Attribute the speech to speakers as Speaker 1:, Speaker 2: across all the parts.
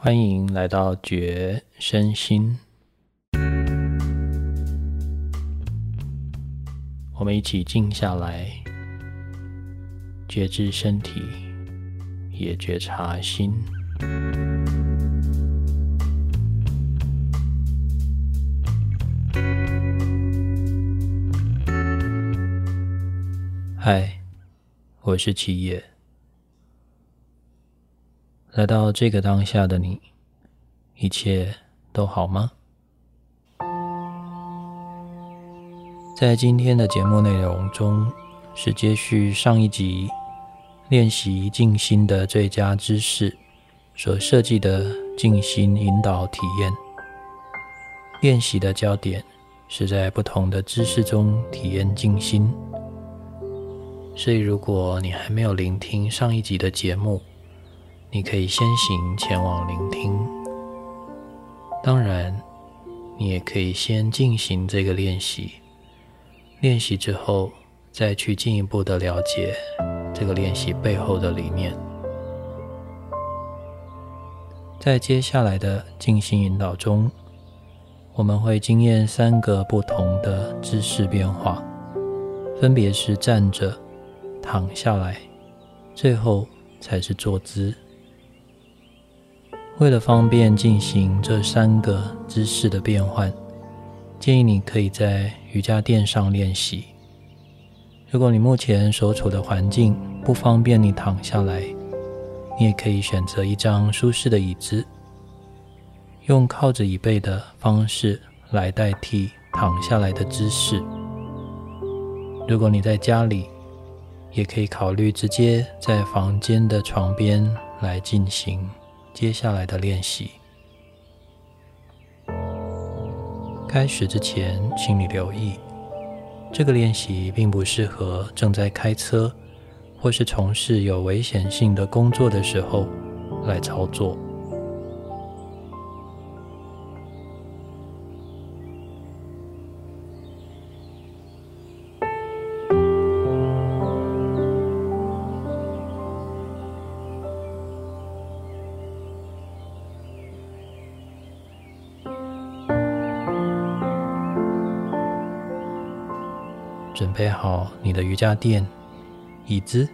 Speaker 1: 欢迎来到觉身心，我们一起静下来，觉知身体，也觉察心。嗨，我是七叶。来到这个当下的你，一切都好吗？在今天的节目内容中，是接续上一集练习静心的最佳姿势所设计的静心引导体验。练习的焦点是在不同的姿势中体验静心。所以，如果你还没有聆听上一集的节目，你可以先行前往聆听，当然，你也可以先进行这个练习。练习之后，再去进一步的了解这个练习背后的理念。在接下来的静心引导中，我们会经验三个不同的姿势变化，分别是站着、躺下来，最后才是坐姿。为了方便进行这三个姿势的变换，建议你可以在瑜伽垫上练习。如果你目前所处的环境不方便你躺下来，你也可以选择一张舒适的椅子，用靠着椅背的方式来代替躺下来的姿势。如果你在家里，也可以考虑直接在房间的床边来进行。接下来的练习，开始之前，请你留意，这个练习并不适合正在开车或是从事有危险性的工作的时候来操作。好你的瑜伽垫、椅子，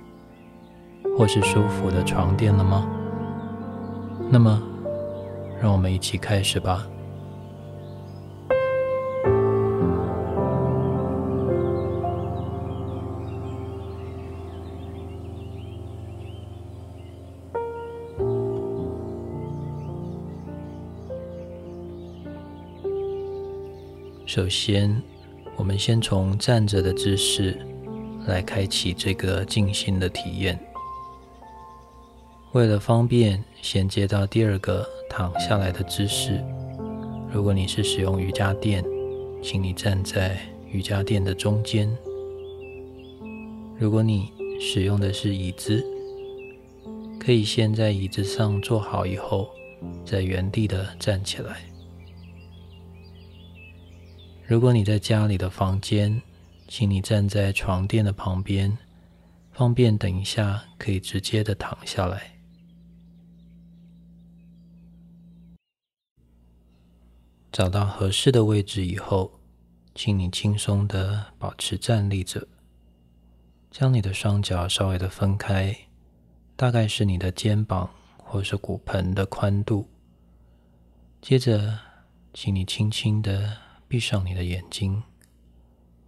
Speaker 1: 或是舒服的床垫了吗？那么，让我们一起开始吧。首先。我们先从站着的姿势来开启这个静心的体验。为了方便衔接到第二个躺下来的姿势，如果你是使用瑜伽垫，请你站在瑜伽垫的中间；如果你使用的是椅子，可以先在椅子上坐好以后，在原地的站起来。如果你在家里的房间，请你站在床垫的旁边，方便等一下可以直接的躺下来。找到合适的位置以后，请你轻松的保持站立着，将你的双脚稍微的分开，大概是你的肩膀或是骨盆的宽度。接着，请你轻轻的。闭上你的眼睛，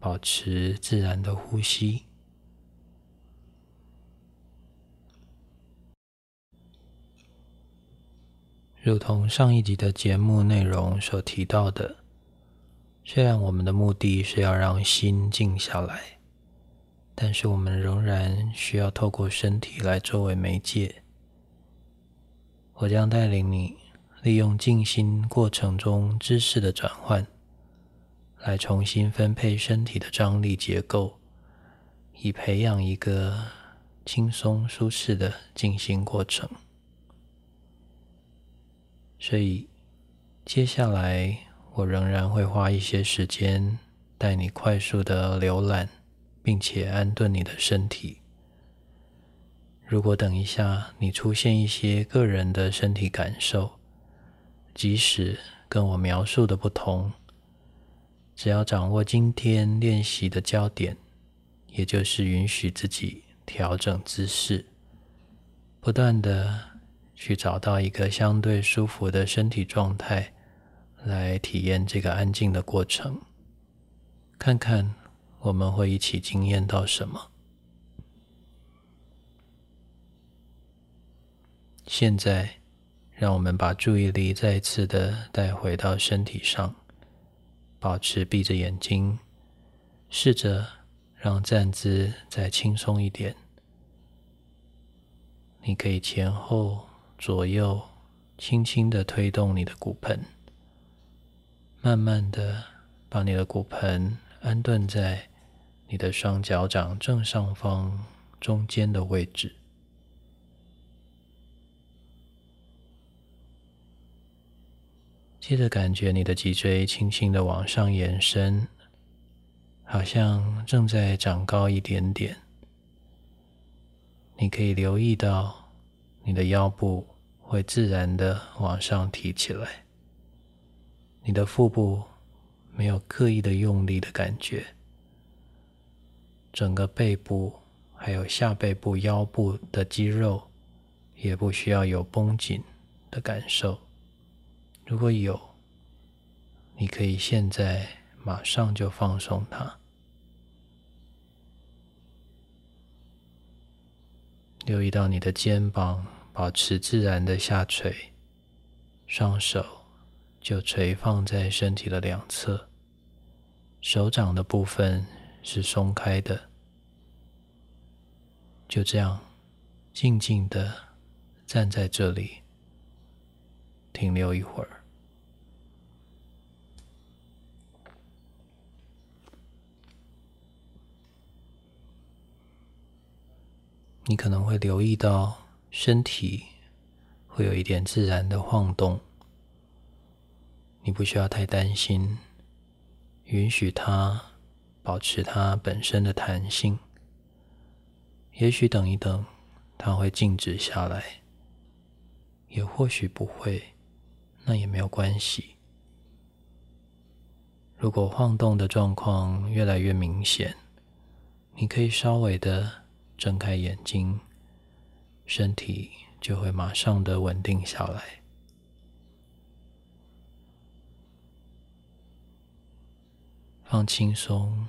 Speaker 1: 保持自然的呼吸。如同上一集的节目内容所提到的，虽然我们的目的是要让心静下来，但是我们仍然需要透过身体来作为媒介。我将带领你利用静心过程中姿势的转换。来重新分配身体的张力结构，以培养一个轻松舒适的静心过程。所以，接下来我仍然会花一些时间带你快速的浏览，并且安顿你的身体。如果等一下你出现一些个人的身体感受，即使跟我描述的不同，只要掌握今天练习的焦点，也就是允许自己调整姿势，不断的去找到一个相对舒服的身体状态，来体验这个安静的过程，看看我们会一起经验到什么。现在，让我们把注意力再次的带回到身体上，保持闭着眼睛，试着让站姿再轻松一点。你可以前后左右轻轻的推动你的骨盆，慢慢的把你的骨盆安顿在你的双脚掌正上方中间的位置。接着感觉你的脊椎轻轻的往上延伸，好像正在长高一点点。你可以留意到你的腰部会自然的往上提起来，你的腹部没有刻意的用力的感觉，整个背部还有下背部、腰部的肌肉也不需要有绷紧的感受。如果有，你可以现在马上就放松它，留意到你的肩膀保持自然的下垂，双手就垂放在身体的两侧，手掌的部分是松开的，就这样静静的站在这里。停留一会儿，你可能会留意到身体会有一点自然的晃动，你不需要太担心，允许它保持它本身的弹性。也许等一等，它会静止下来，也或许不会。那也没有关系。如果晃动的状况越来越明显，你可以稍微的睁开眼睛，身体就会马上的稳定下来。放轻松，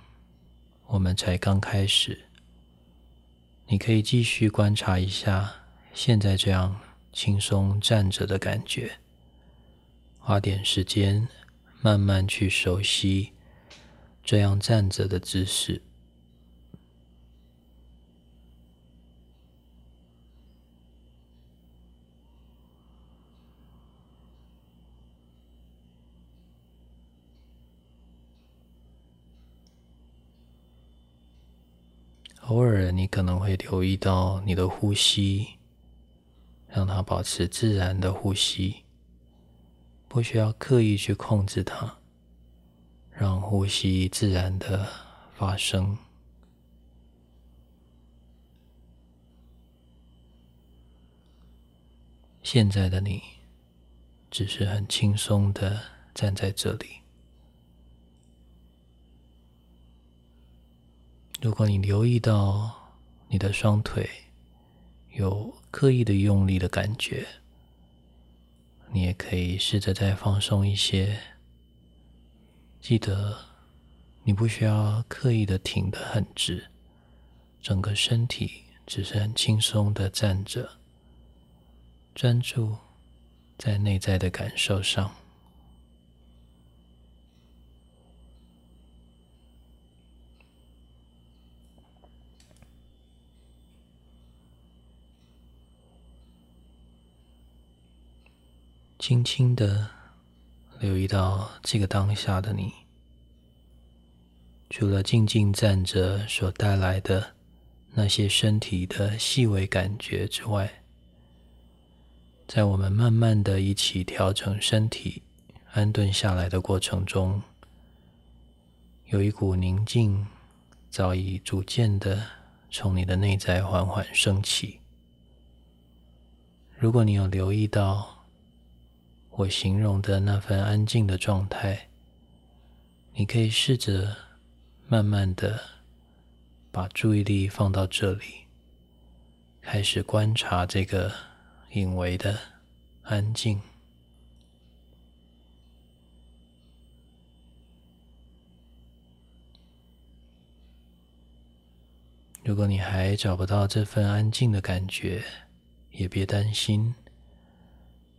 Speaker 1: 我们才刚开始。你可以继续观察一下现在这样轻松站着的感觉。花点时间，慢慢去熟悉这样站着的姿势。偶尔，你可能会留意到你的呼吸，让它保持自然的呼吸。不需要刻意去控制它，让呼吸自然的发生。现在的你只是很轻松的站在这里。如果你留意到你的双腿有刻意的用力的感觉。你也可以试着再放松一些。记得，你不需要刻意的挺得很直，整个身体只是很轻松的站着，专注在内在的感受上。轻轻的留意到这个当下的你，除了静静站着所带来的那些身体的细微感觉之外，在我们慢慢的一起调整身体、安顿下来的过程中，有一股宁静早已逐渐的从你的内在缓缓升起。如果你有留意到，我形容的那份安静的状态，你可以试着慢慢的把注意力放到这里，开始观察这个隐微的安静。如果你还找不到这份安静的感觉，也别担心，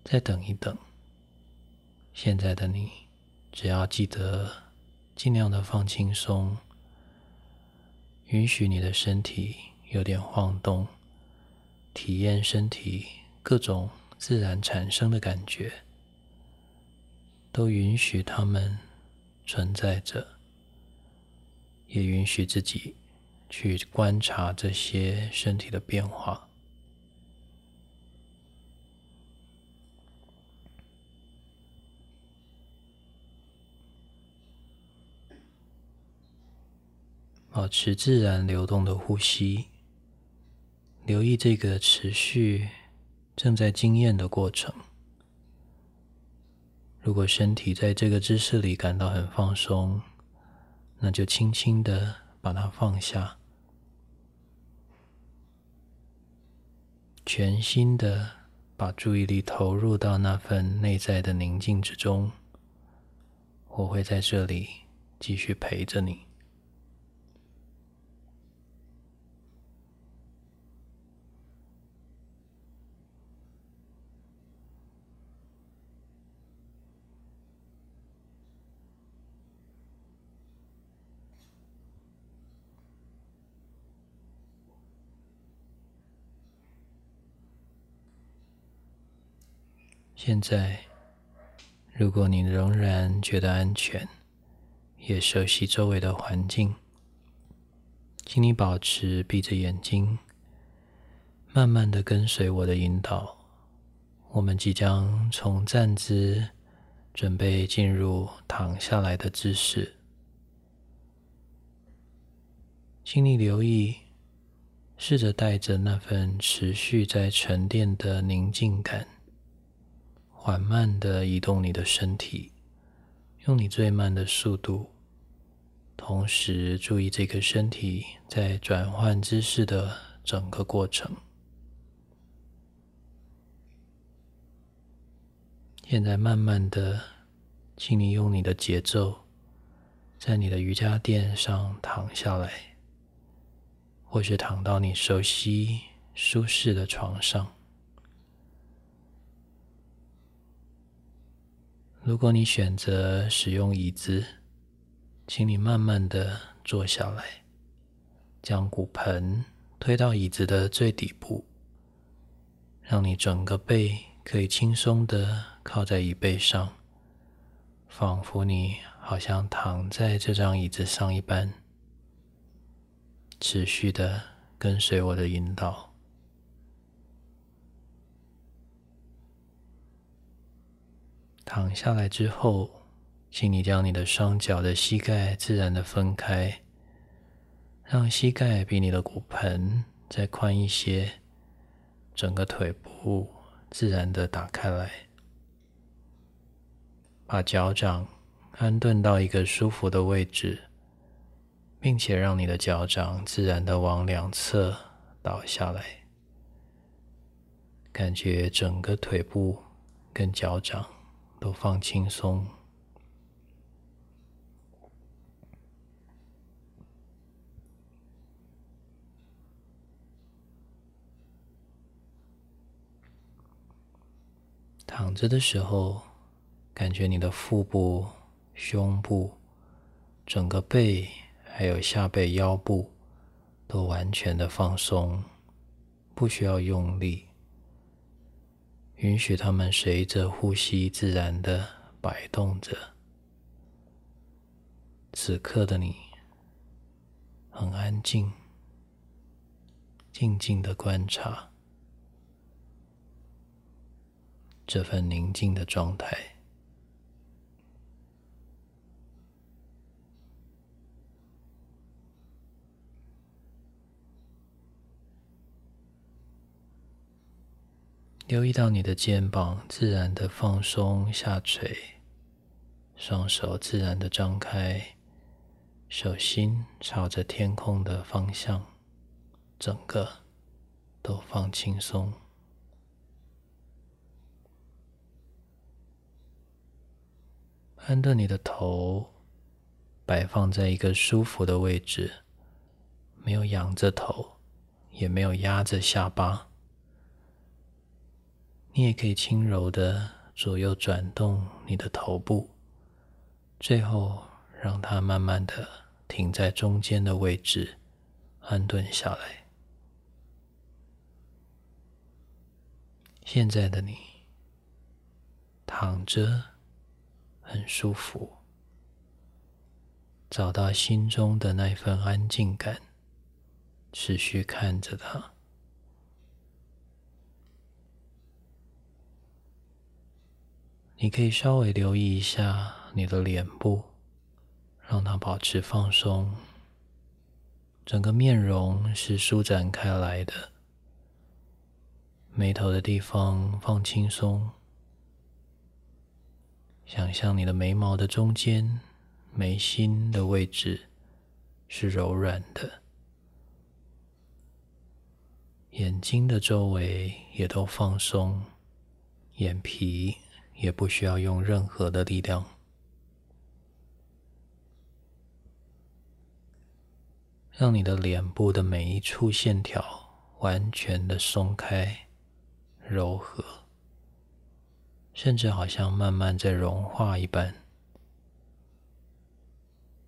Speaker 1: 再等一等。现在的你，只要记得尽量的放轻松，允许你的身体有点晃动，体验身体各种自然产生的感觉，都允许他们存在着，也允许自己。去观察这些身体的变化，保持自然流动的呼吸，留意这个持续正在经验的过程。如果身体在这个姿势里感到很放松，那就轻轻的把它放下。全心的把注意力投入到那份内在的宁静之中，我会在这里继续陪着你。现在，如果你仍然觉得安全，也熟悉周围的环境，请你保持闭着眼睛，慢慢的跟随我的引导。我们即将从站姿准备进入躺下来的姿势，请你留意，试着带着那份持续在沉淀的宁静感。缓慢的移动你的身体，用你最慢的速度，同时注意这个身体在转换姿势的整个过程。现在慢慢的，请你用你的节奏，在你的瑜伽垫上躺下来，或是躺到你熟悉、舒适的床上。如果你选择使用椅子，请你慢慢的坐下来，将骨盆推到椅子的最底部，让你整个背可以轻松的靠在椅背上，仿佛你好像躺在这张椅子上一般。持续的跟随我的引导。躺下来之后，请你将你的双脚的膝盖自然的分开，让膝盖比你的骨盆再宽一些，整个腿部自然的打开来，把脚掌安顿到一个舒服的位置，并且让你的脚掌自然的往两侧倒下来，感觉整个腿部跟脚掌。都放轻松，躺着的时候，感觉你的腹部、胸部、整个背，还有下背、腰部，都完全的放松，不需要用力。允许他们随着呼吸自然的摆动着。此刻的你很安静，静静的观察这份宁静的状态。留意到你的肩膀自然的放松下垂，双手自然的张开，手心朝着天空的方向，整个都放轻松。安顿你的头，摆放在一个舒服的位置，没有仰着头，也没有压着下巴。你也可以轻柔的左右转动你的头部，最后让它慢慢的停在中间的位置，安顿下来。现在的你躺着很舒服，找到心中的那份安静感，持续看着它。你可以稍微留意一下你的脸部，让它保持放松，整个面容是舒展开来的，眉头的地方放轻松，想象你的眉毛的中间、眉心的位置是柔软的，眼睛的周围也都放松，眼皮。也不需要用任何的力量，让你的脸部的每一处线条完全的松开、柔和，甚至好像慢慢在融化一般。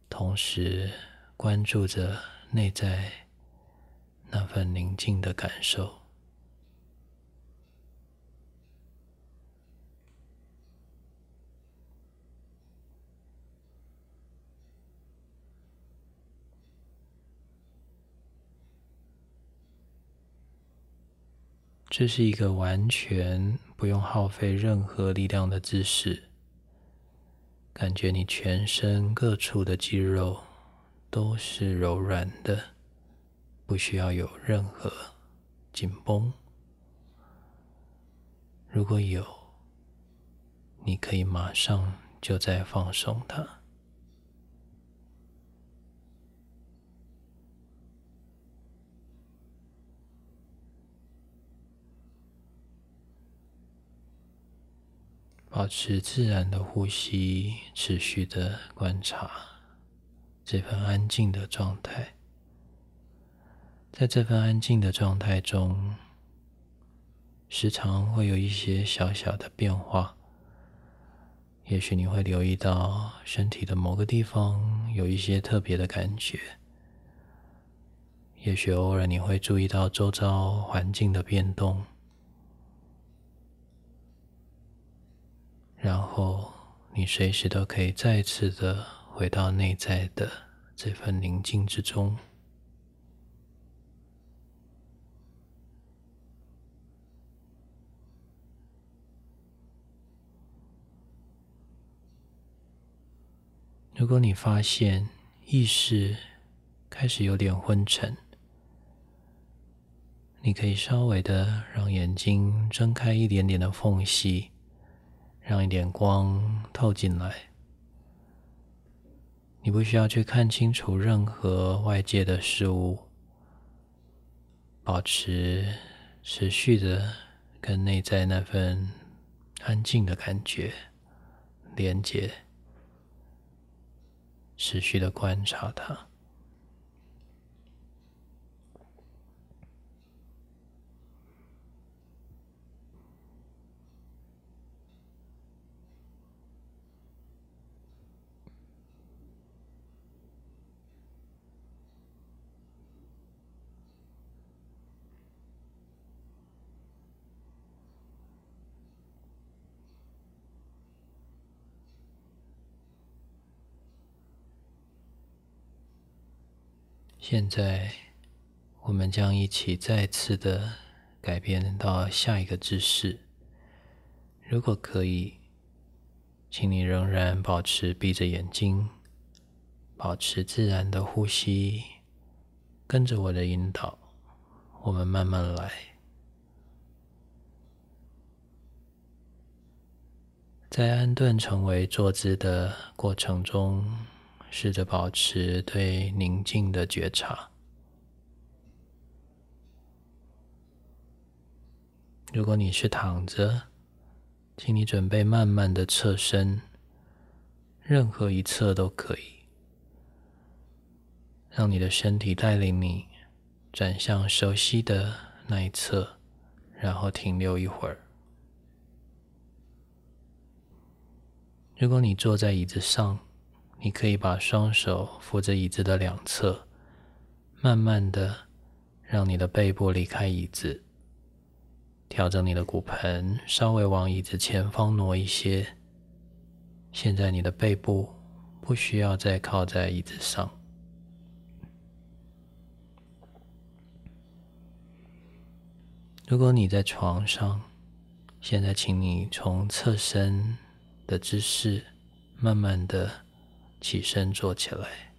Speaker 1: 同时，关注着内在那份宁静的感受。这是一个完全不用耗费任何力量的姿势，感觉你全身各处的肌肉都是柔软的，不需要有任何紧绷。如果有，你可以马上就再放松它。保持自然的呼吸，持续的观察这份安静的状态。在这份安静的状态中，时常会有一些小小的变化。也许你会留意到身体的某个地方有一些特别的感觉。也许偶尔你会注意到周遭环境的变动。然后，你随时都可以再次的回到内在的这份宁静之中。如果你发现意识开始有点昏沉，你可以稍微的让眼睛睁开一点点的缝隙。让一点光透进来，你不需要去看清楚任何外界的事物，保持持续的跟内在那份安静的感觉连接，持续的观察它。现在，我们将一起再次的改变到下一个姿势。如果可以，请你仍然保持闭着眼睛，保持自然的呼吸，跟着我的引导，我们慢慢来。在安顿成为坐姿的过程中，试着保持对宁静的觉察。如果你是躺着，请你准备慢慢的侧身，任何一侧都可以，让你的身体带领你转向熟悉的那一侧，然后停留一会儿。如果你坐在椅子上，你可以把双手扶着椅子的两侧，慢慢的让你的背部离开椅子。调整你的骨盆，稍微往椅子前方挪一些。现在你的背部不需要再靠在椅子上。如果你在床上，现在请你从侧身的姿势慢慢的起身坐起来，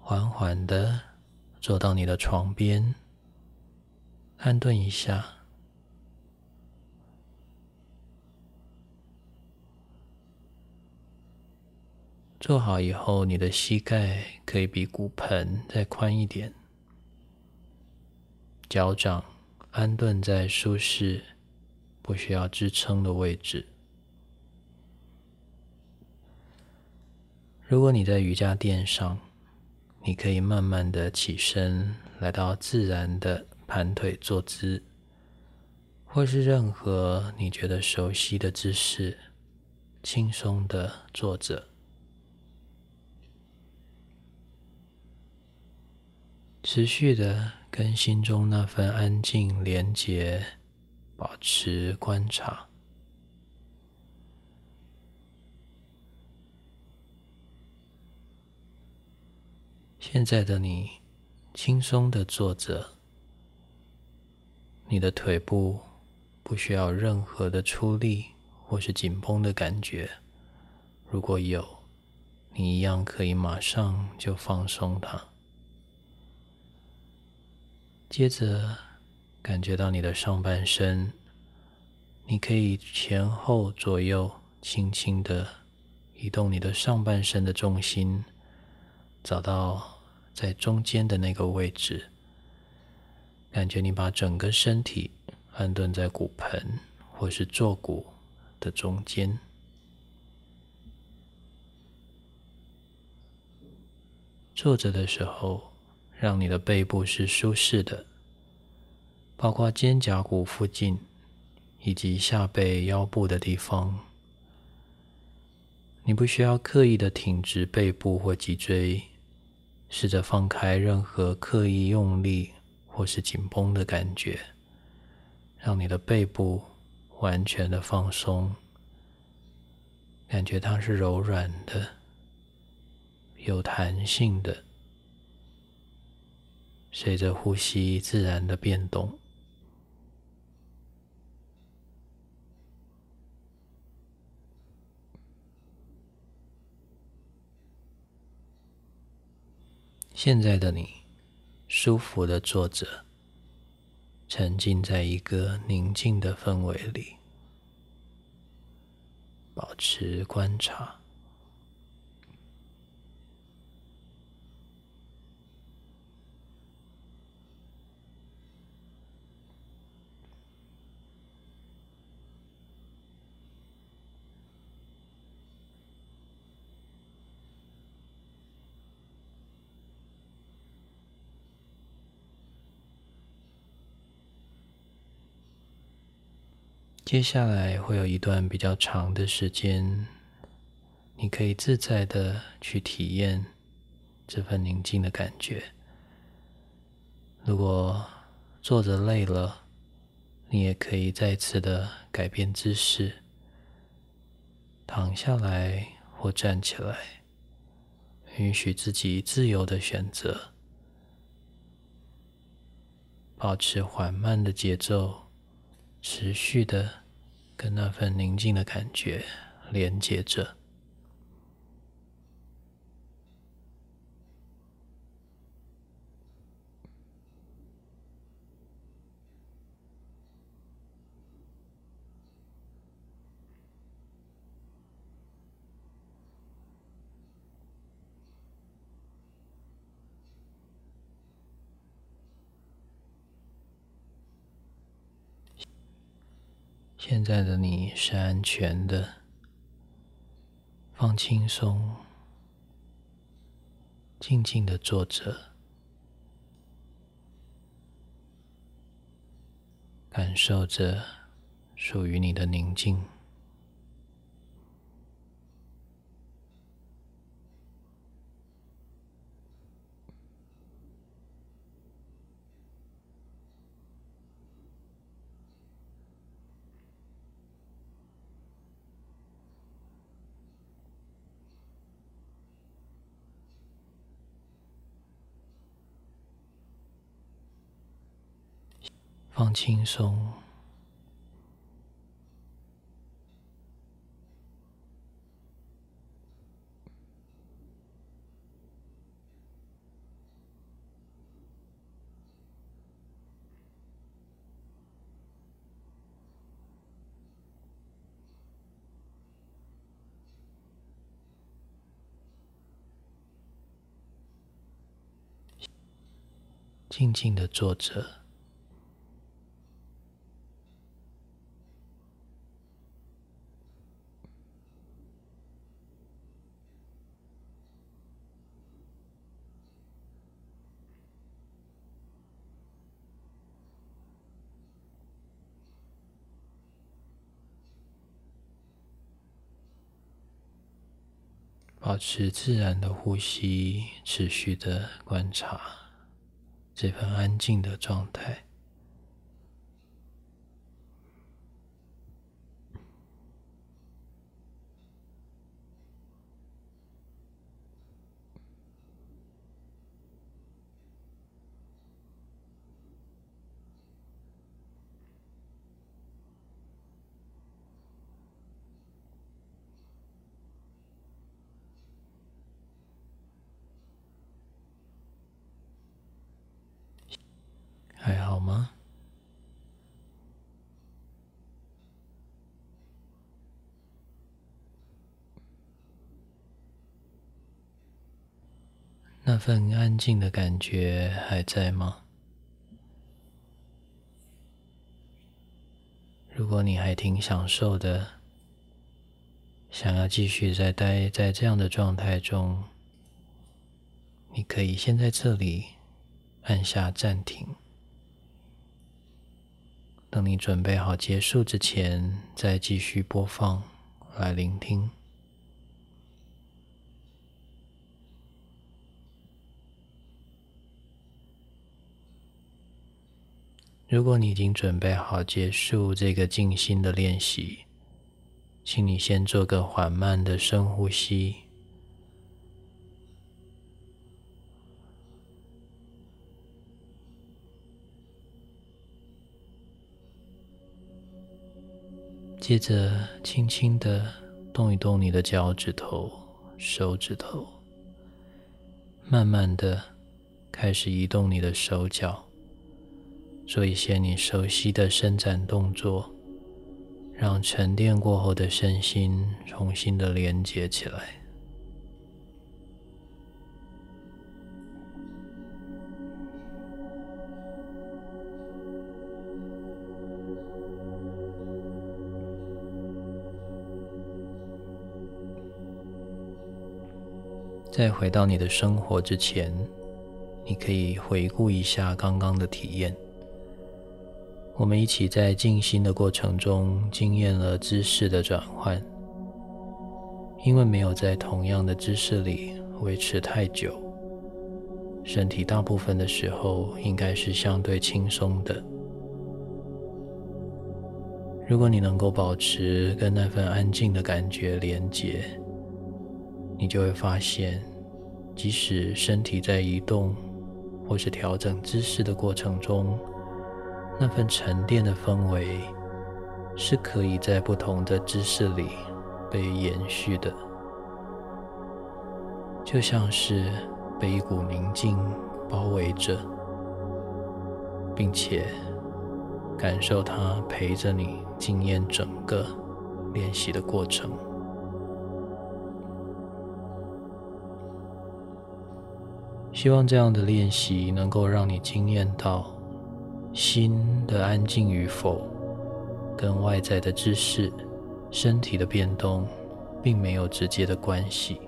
Speaker 1: 缓缓的坐到你的床边。安顿一下，坐好以后，你的膝盖可以比骨盆再宽一点，脚掌安顿在舒适、不需要支撑的位置。如果你在瑜伽垫上，你可以慢慢的起身，来到自然的。盘腿坐姿，或是任何你觉得熟悉的姿势，轻松的坐着，持续的跟心中那份安静连结，保持观察。现在的你，轻松的坐着。你的腿部不需要任何的出力或是紧绷的感觉，如果有，你一样可以马上就放松它。接着，感觉到你的上半身，你可以前后左右轻轻的移动你的上半身的重心，找到在中间的那个位置。感觉你把整个身体安顿在骨盆或是坐骨的中间，坐着的时候，让你的背部是舒适的，包括肩胛骨附近以及下背腰部的地方。你不需要刻意的挺直背部或脊椎，试着放开任何刻意用力。或是紧绷的感觉，让你的背部完全的放松，感觉它是柔软的、有弹性的，随着呼吸自然的变动。现在的你。舒服的坐着，沉浸在一个宁静的氛围里，保持观察。接下来会有一段比较长的时间，你可以自在的去体验这份宁静的感觉。如果坐着累了，你也可以再次的改变姿势，躺下来或站起来，允许自己自由的选择，保持缓慢的节奏。持续的跟那份宁静的感觉连接着。现在的你是安全的，放轻松，静静的坐着，感受着属于你的宁静。放轻松，静静的坐着。保持自然的呼吸，持续的观察这份安静的状态。还好吗？那份安静的感觉还在吗？如果你还挺享受的，想要继续再待在这样的状态中，你可以先在这里按下暂停。等你准备好结束之前，再继续播放来聆听。如果你已经准备好结束这个静心的练习，请你先做个缓慢的深呼吸。接着，轻轻的动一动你的脚趾头、手指头，慢慢的开始移动你的手脚，做一些你熟悉的伸展动作，让沉淀过后的身心重新的连接起来。在回到你的生活之前，你可以回顾一下刚刚的体验。我们一起在静心的过程中，经验了姿势的转换。因为没有在同样的姿势里维持太久，身体大部分的时候应该是相对轻松的。如果你能够保持跟那份安静的感觉连结。你就会发现，即使身体在移动或是调整姿势的过程中，那份沉淀的氛围是可以在不同的姿势里被延续的，就像是被一股宁静包围着，并且感受它陪着你经验整个练习的过程。希望这样的练习能够让你惊艳到心的安静与否，跟外在的知识、身体的变动并没有直接的关系，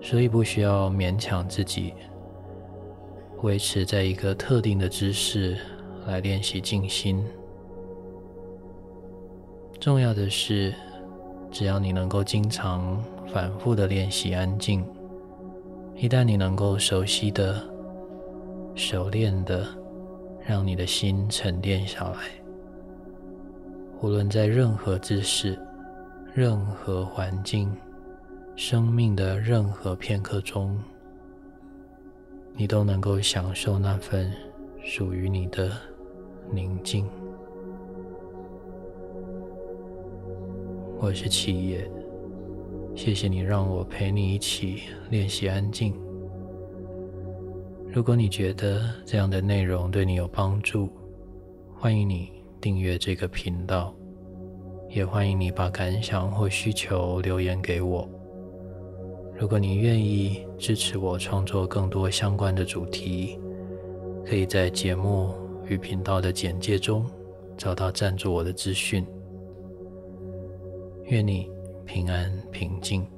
Speaker 1: 所以不需要勉强自己维持在一个特定的姿势来练习静心。重要的是，只要你能够经常反复的练习安静，一旦你能够熟悉的、熟练的让你的心沉淀下来，无论在任何姿势、任何环境、生命的任何片刻中，你都能够享受那份属于你的宁静。我是七叶，谢谢你让我陪你一起练习安静。如果你觉得这样的内容对你有帮助，欢迎你订阅这个频道，也欢迎你把感想或需求留言给我。如果你愿意支持我创作更多相关的主题，可以在节目与频道的简介中找到赞助我的资讯。愿你平安平静。